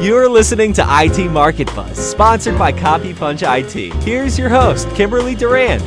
You're listening to IT Market Buzz, sponsored by Copy Punch IT. Here's your host, Kimberly Durand.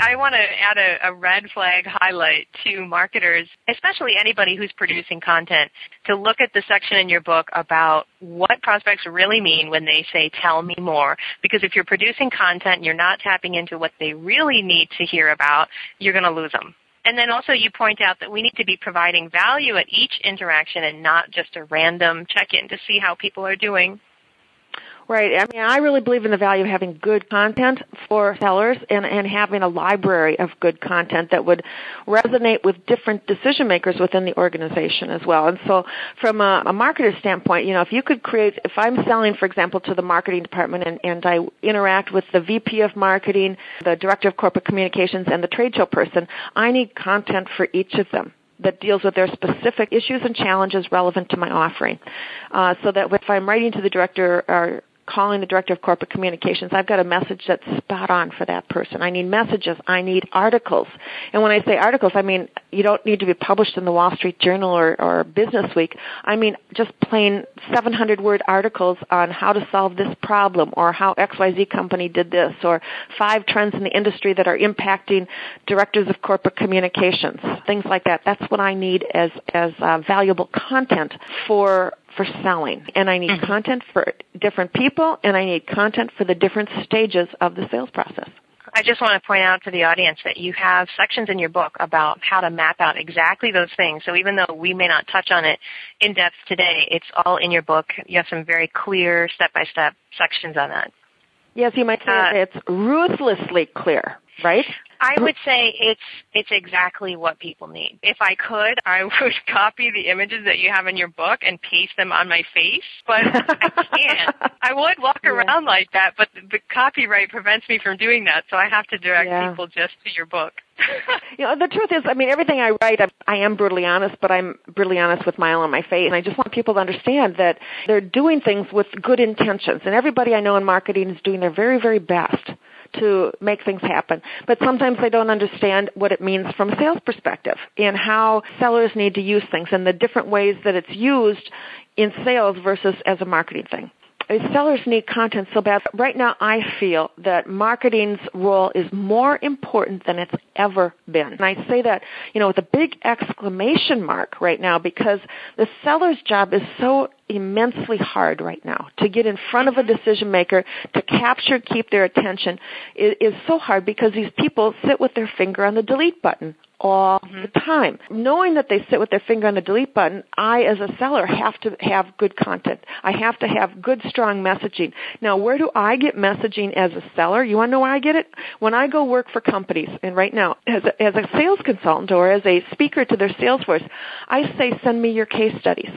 I want to add a, a, red flag highlight to marketers, especially anybody who's producing content, to look at the section in your book about what prospects really mean when they say, tell me more. Because if you're producing content and you're not tapping into what they really need to hear about, you're going to lose them. And then also you point out that we need to be providing value at each interaction and not just a random check-in to see how people are doing. Right. I mean, I really believe in the value of having good content for sellers and, and having a library of good content that would resonate with different decision makers within the organization as well. And so from a, a marketer standpoint, you know, if you could create, if I'm selling, for example, to the marketing department and, and I interact with the VP of marketing, the director of corporate communications, and the trade show person, I need content for each of them that deals with their specific issues and challenges relevant to my offering. Uh, so that if I'm writing to the director or calling the director of corporate communications, I've got a message that's spot on for that person. I need messages. I need articles. And when I say articles, I mean you don't need to be published in the Wall Street Journal or, or Business Week. I mean just plain 700 word articles on how to solve this problem or how XYZ company did this or five trends in the industry that are impacting directors of corporate communications. Things like that. That's what I need as, as uh, valuable content for for selling and I need mm-hmm. content for different people and I need content for the different stages of the sales process. I just want to point out to the audience that you have sections in your book about how to map out exactly those things. So even though we may not touch on it in depth today, it's all in your book. You have some very clear step-by-step sections on that. Yes, you might say uh, it's ruthlessly clear, right? I would say it's it's exactly what people need. If I could, I would copy the images that you have in your book and paste them on my face, but I can't. I would walk yeah. around like that, but the, the copyright prevents me from doing that, so I have to direct yeah. people just to your book. you know, the truth is, I mean, everything I write, I'm, I am brutally honest, but I'm brutally honest with smile on my face. And I just want people to understand that they're doing things with good intentions. And everybody I know in marketing is doing their very, very best to make things happen. But sometimes they don't understand what it means from a sales perspective and how sellers need to use things and the different ways that it's used in sales versus as a marketing thing sellers need content so bad. Right now, I feel that marketing's role is more important than it's ever been. And I say that, you know, with a big exclamation mark right now because the seller's job is so immensely hard right now to get in front of a decision maker to capture keep their attention is, is so hard because these people sit with their finger on the delete button all mm-hmm. the time. Knowing that they sit with their finger on the delete button, I as a seller have to have good content. I have to have good strong messaging. Now where do I get messaging as a seller? You want to know where I get it? When I go work for companies, and right now as a, as a sales consultant or as a speaker to their sales force, I say send me your case studies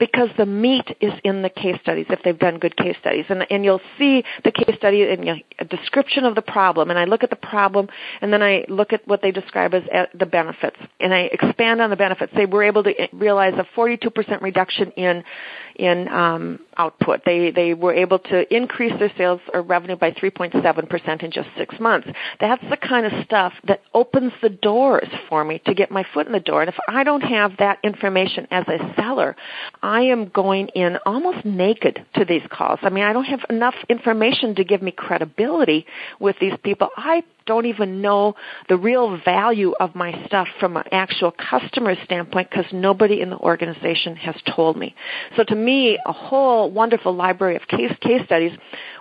because the meat is in the case studies if they've done good case studies. And, and you'll see the case study in a description of the problem. And I look at the problem and then I look at what they describe as uh, the benefits. And I expand on the benefits. They were able to eh, realize a 42% reduction in in um, output. They they were able to increase their sales or revenue by 3.7% in just six months. That's the kind of stuff that opens the doors for me to get my foot in the door. And if I don't have that information as a seller, I am going in almost naked to these calls. I mean, I don't have enough information to give me credibility with these people. I don't even know the real value of my stuff from an actual customer standpoint because nobody in the organization has told me. So to me, a whole wonderful library of case, case studies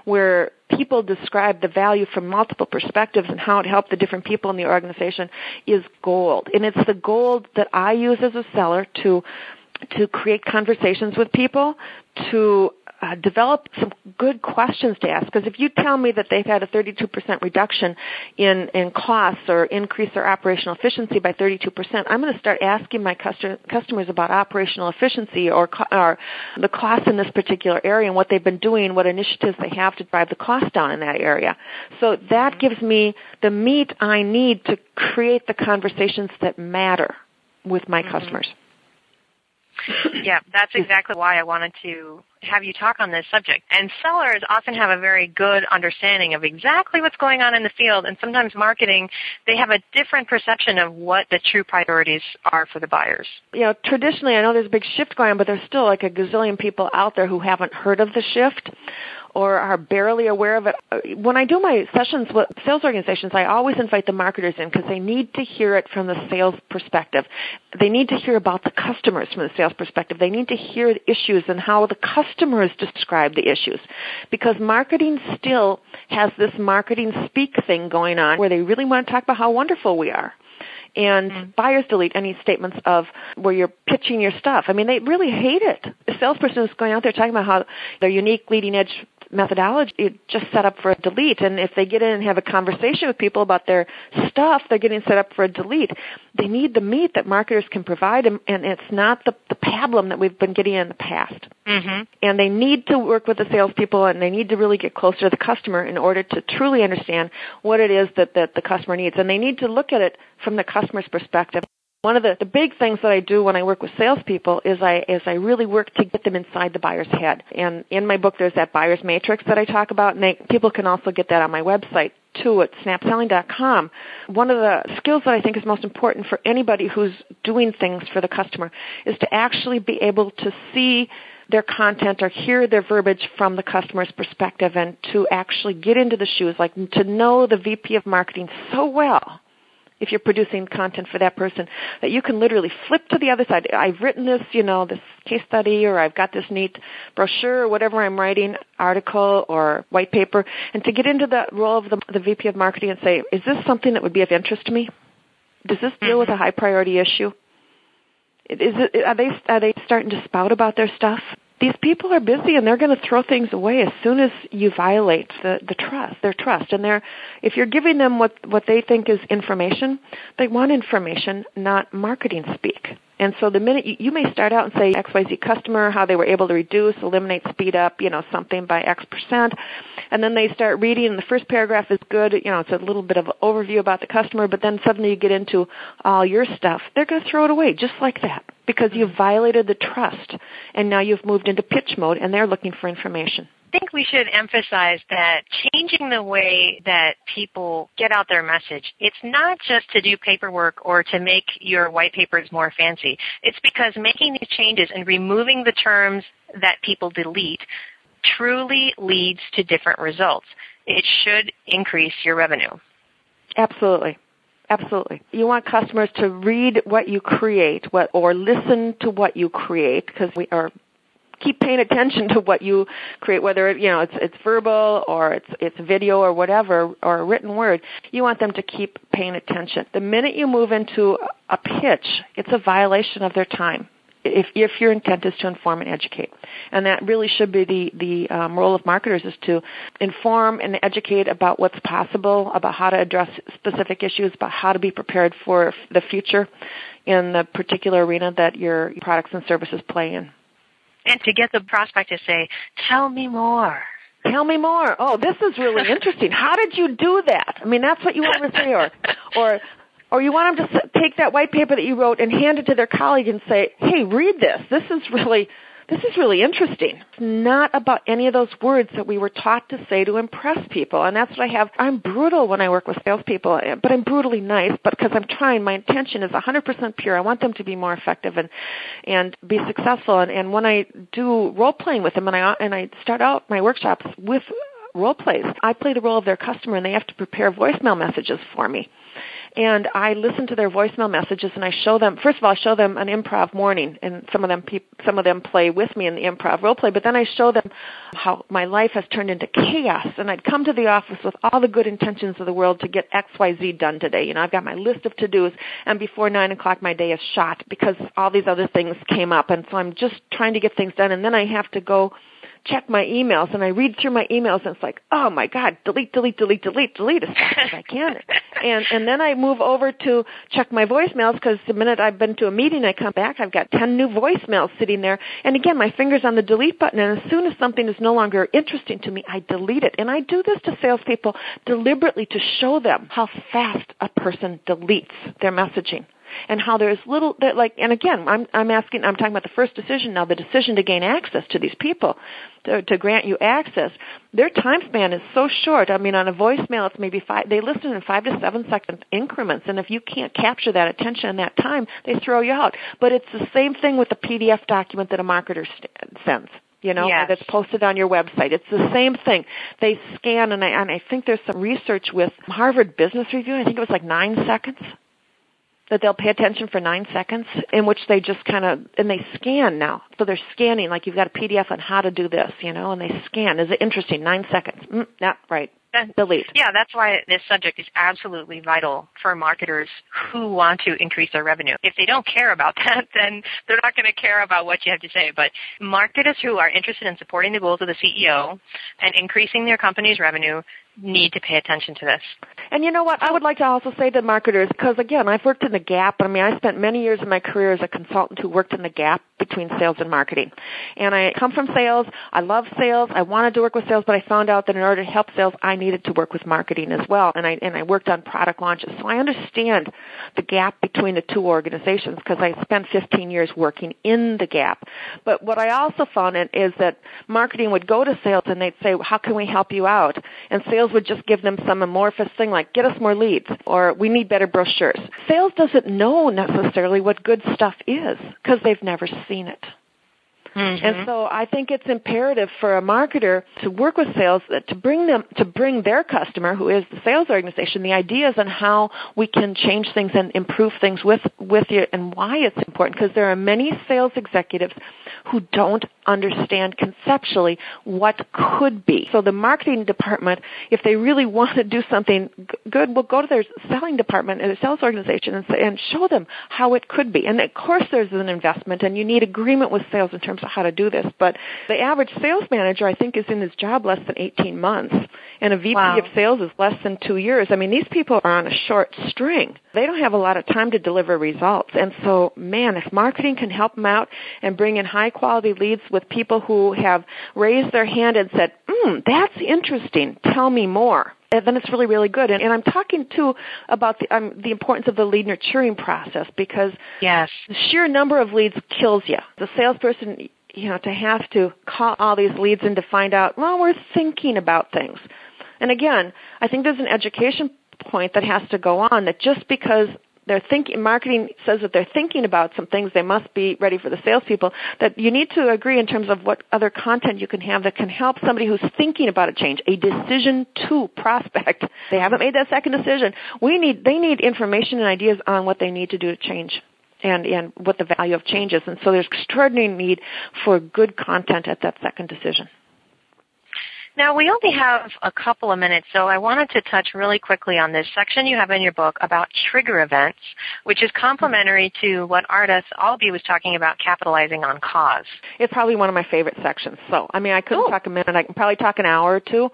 where people describe the value from multiple perspectives and how it helped the different people in the organization is gold. And it's the gold that I use as a seller to to create conversations with people, to uh, develop some good questions to ask. Because if you tell me that they've had a 32% reduction in, in costs or increase their operational efficiency by 32%, I'm going to start asking my customer, customers about operational efficiency or, co- or the cost in this particular area and what they've been doing, what initiatives they have to drive the cost down in that area. So that gives me the meat I need to create the conversations that matter with my mm-hmm. customers. yeah, that's exactly why I wanted to have you talk on this subject. And sellers often have a very good understanding of exactly what's going on in the field, and sometimes marketing, they have a different perception of what the true priorities are for the buyers. You know, traditionally, I know there's a big shift going on, but there's still like a gazillion people out there who haven't heard of the shift or are barely aware of it. When I do my sessions with sales organizations, I always invite the marketers in because they need to hear it from the sales perspective. They need to hear about the customers from the sales perspective. They need to hear the issues and how the customers describe the issues. Because marketing still has this marketing speak thing going on where they really want to talk about how wonderful we are and mm-hmm. buyers delete any statements of where you're pitching your stuff. I mean, they really hate it. A salesperson is going out there talking about how their unique leading edge methodology is just set up for a delete. And if they get in and have a conversation with people about their stuff, they're getting set up for a delete. They need the meat that marketers can provide, and, and it's not the, the pablum that we've been getting in the past. Mm-hmm. And they need to work with the salespeople, and they need to really get closer to the customer in order to truly understand what it is that, that the customer needs. And they need to look at it from the customer's perspective. One of the, the big things that I do when I work with salespeople is I is I really work to get them inside the buyer's head. And in my book, there's that buyer's matrix that I talk about, and they, people can also get that on my website too at snapselling.com. One of the skills that I think is most important for anybody who's doing things for the customer is to actually be able to see their content or hear their verbiage from the customer's perspective and to actually get into the shoes, like to know the VP of marketing so well if you're producing content for that person that you can literally flip to the other side. I've written this, you know, this case study or I've got this neat brochure or whatever I'm writing, article or white paper, and to get into the role of the, the VP of marketing and say, is this something that would be of interest to me? Does this deal with a mm-hmm. high priority issue? Is it, are they are they starting to spout about their stuff? These people are busy and they're going to throw things away as soon as you violate the, the trust, their trust. And they're, if you're giving them what, what they think is information, they want information, not marketing speak. And so the minute you, you may start out and say XYZ customer, how they were able to reduce, eliminate, speed up, you know, something by X percent, and then they start reading and the first paragraph is good, you know, it's a little bit of an overview about the customer, but then suddenly you get into all your stuff, they're going to throw it away just like that because you've violated the trust and now you've moved into pitch mode and they're looking for information. Think we should emphasize that changing the way that people get out their message, it's not just to do paperwork or to make your white papers more fancy. It's because making these changes and removing the terms that people delete truly leads to different results. It should increase your revenue. Absolutely. Absolutely. You want customers to read what you create, what or listen to what you create because we are keep paying attention to what you create, whether you know it's it's verbal or it's it's video or whatever or a written word. You want them to keep paying attention. The minute you move into a pitch, it's a violation of their time. If if your intent is to inform and educate, and that really should be the the um, role of marketers is to inform and educate about what's possible, about how to address specific issues, about how to be prepared for the future in the particular arena that your products and services play in and to get the prospect to say, tell me more. Tell me more. Oh, this is really interesting. How did you do that? I mean, that's what you want to say, or, or, or you want them to take that white paper that you wrote and hand it to their colleague and say, "Hey, read this. This is really this is really interesting. It's not about any of those words that we were taught to say to impress people. And that's what I have. I'm brutal when I work with salespeople, but I'm brutally nice, but because I'm trying, my intention is 100% pure. I want them to be more effective and, and be successful. And, and when I do role playing with them and I, and I start out my workshops with role plays, I play the role of their customer and they have to prepare voicemail messages for me and I listen to their voicemail messages and I show them first of all I show them an improv morning and some of them pe- some of them play with me in the improv role play but then I show them how my life has turned into chaos and I'd come to the office with all the good intentions of the world to get XYZ done today. You know I've got my list of to-dos and before nine o'clock my day is shot because all these other things came up and so I'm just trying to get things done and then I have to go check my emails and I read through my emails and it's like, oh my god, delete, delete, delete, delete, delete as fast as I can. And and then I move over to check my voicemails because the minute I've been to a meeting, I come back, I've got ten new voicemails sitting there, and again, my fingers on the delete button. And as soon as something is no longer interesting to me, I delete it. And I do this to salespeople deliberately to show them how fast a person deletes their messaging and how there's little that like and again I'm I'm asking I'm talking about the first decision now the decision to gain access to these people to, to grant you access their time span is so short I mean on a voicemail it's maybe five they listen in 5 to 7 second increments and if you can't capture that attention in that time they throw you out but it's the same thing with the PDF document that a marketer st- sends you know, yes. that's posted on your website. It's the same thing. They scan, and I, and I think there's some research with Harvard Business Review. I think it was like nine seconds that they'll pay attention for nine seconds, in which they just kind of and they scan now. So they're scanning like you've got a PDF on how to do this, you know, and they scan. Is it interesting? Nine seconds. Mm, not right. Delete. Yeah, that's why this subject is absolutely vital for marketers who want to increase their revenue. If they don't care about that, then they're not going to care about what you have to say. But marketers who are interested in supporting the goals of the CEO and increasing their company's revenue need to pay attention to this. And you know what? I would like to also say to marketers, because again, I've worked in the gap. I mean, I spent many years of my career as a consultant who worked in the gap between sales and marketing. And I come from sales. I love sales. I wanted to work with sales, but I found out that in order to help sales, I needed to work with marketing as well. And I and I worked on product launches, so I understand the gap between the two organizations because I spent 15 years working in the gap. But what I also found is that marketing would go to sales and they'd say, "How can we help you out?" And sales would just give them some amorphous thing like, "Get us more leads," or "We need better brochures." Sales doesn't know necessarily what good stuff is because they've never seen it. Mm-hmm. And so I think it's imperative for a marketer to work with sales to bring them to bring their customer, who is the sales organization, the ideas on how we can change things and improve things with with you and why it's important. Because there are many sales executives who don't understand conceptually what could be. So the marketing department, if they really want to do something good, will go to their selling department and their sales organization and, say, and show them how it could be. And of course, there's an investment, and you need agreement with sales in terms of how to do this. But the average sales manager, I think, is in his job less than 18 months, and a VP wow. of sales is less than two years. I mean, these people are on a short string. They don't have a lot of time to deliver results. And so, man, if marketing can help them out and bring in high quality leads with people who have raised their hand and said, hmm, that's interesting, tell me more. And then it's really really good. And, and i'm talking too about the um, the importance of the lead nurturing process because yes. the sheer number of leads kills you the salesperson you know, to have to call all these leads and to find out, well, we're thinking about things. And again, I think there's an education point that has to go on that just because they're thinking, marketing says that they're thinking about some things, they must be ready for the salespeople, that you need to agree in terms of what other content you can have that can help somebody who's thinking about a change, a decision to prospect. They haven't made that second decision. We need, they need information and ideas on what they need to do to change and, and what the value of change is. And so there's extraordinary need for good content at that second decision. Now, we only have a couple of minutes, so I wanted to touch really quickly on this section you have in your book about trigger events, which is complementary to what Ardath Albee was talking about capitalizing on cause. It's probably one of my favorite sections. So, I mean, I couldn't Ooh. talk a minute. I can probably talk an hour or two.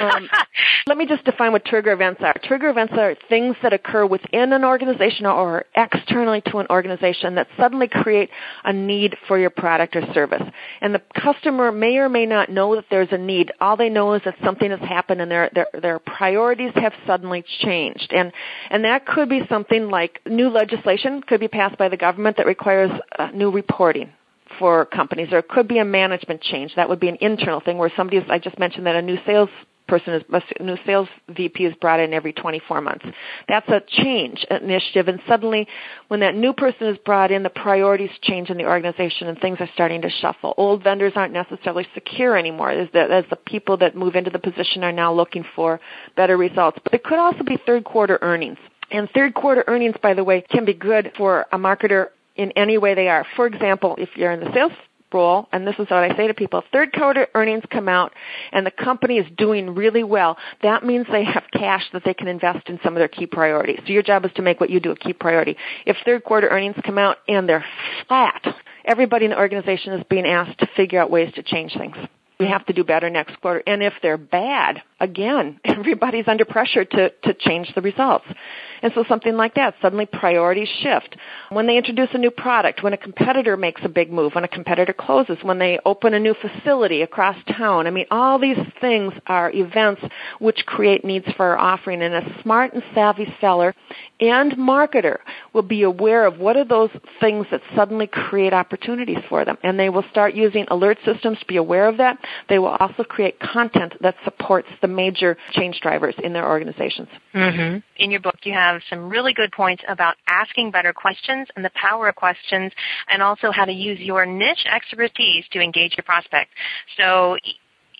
Um, let me just define what trigger events are. Trigger events are things that occur within an organization or externally to an organization that suddenly create a need for your product or service. And the customer may or may not know that there's a need. All they know is that something has happened and their their their priorities have suddenly changed. And and that could be something like new legislation could be passed by the government that requires uh, new reporting for companies, or it could be a management change. That would be an internal thing where somebody is, I just mentioned that a new sales person is a new sales VP is brought in every 24 months. That's a change initiative, and suddenly, when that new person is brought in, the priorities change in the organization, and things are starting to shuffle. Old vendors aren't necessarily secure anymore, as the, as the people that move into the position are now looking for better results. But it could also be third quarter earnings. And third quarter earnings, by the way, can be good for a marketer in any way they are. For example, if you're in the sales role, and this is what I say to people, if third quarter earnings come out and the company is doing really well, that means they have cash that they can invest in some of their key priorities. So your job is to make what you do a key priority. If third quarter earnings come out and they're flat, everybody in the organization is being asked to figure out ways to change things we have to do better next quarter. And if they're bad, again, everybody's under pressure to, to change the results. And so something like that, suddenly priorities shift. When they introduce a new product, when a competitor makes a big move, when a competitor closes, when they open a new facility across town. I mean, all these things are events which create needs for our offering and a smart and savvy seller and marketer will be aware of what are those things that suddenly create opportunities for them. And they will start using alert systems to be aware of that. They will also create content that supports the major change drivers in their organizations. Mm-hmm. In your book, you have some really good points about asking better questions and the power of questions and also how to use your niche expertise to engage your prospect. So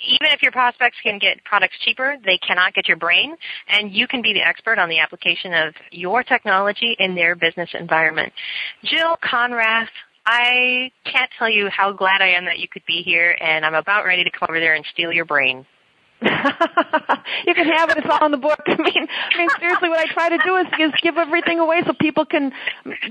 even if your prospects can get products cheaper, they cannot get your brain, and you can be the expert on the application of your technology in their business environment. Jill Konrath, I can't tell you how glad I am that you could be here, and I'm about ready to come over there and steal your brain. you can have it. It's all in the book. I mean, I mean, seriously, what I try to do is, is give everything away so people can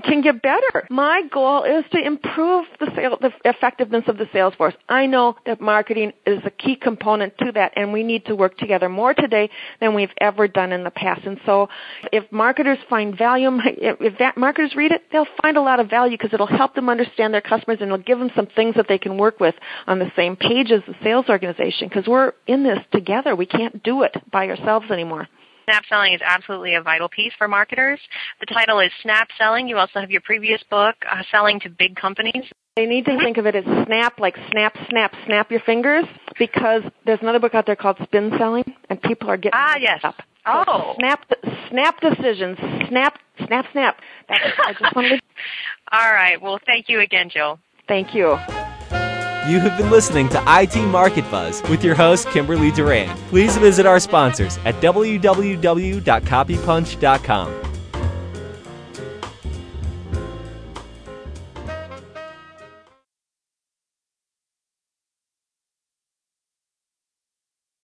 can get better. My goal is to improve the sale, the effectiveness of the sales force. I know that marketing is a key component to that, and we need to work together more today than we've ever done in the past. And so, if marketers find value, if that marketers read it, they'll find a lot of value because it'll help them understand their customers and it'll give them some things that they can work with on the same page as the sales organization. Because we're in this together together. We can't do it by ourselves anymore. Snap selling is absolutely a vital piece for marketers. The title is Snap Selling. You also have your previous book, uh, Selling to Big Companies. They need to think of it as snap, like snap, snap, snap your fingers, because there's another book out there called Spin Selling, and people are getting ah yes. up. Oh, so snap, snap decisions, snap, snap, snap. That's, I just wanted. To... All right. Well, thank you again, Jill. Thank you. You have been listening to IT Market Buzz with your host, Kimberly Durand. Please visit our sponsors at www.copypunch.com.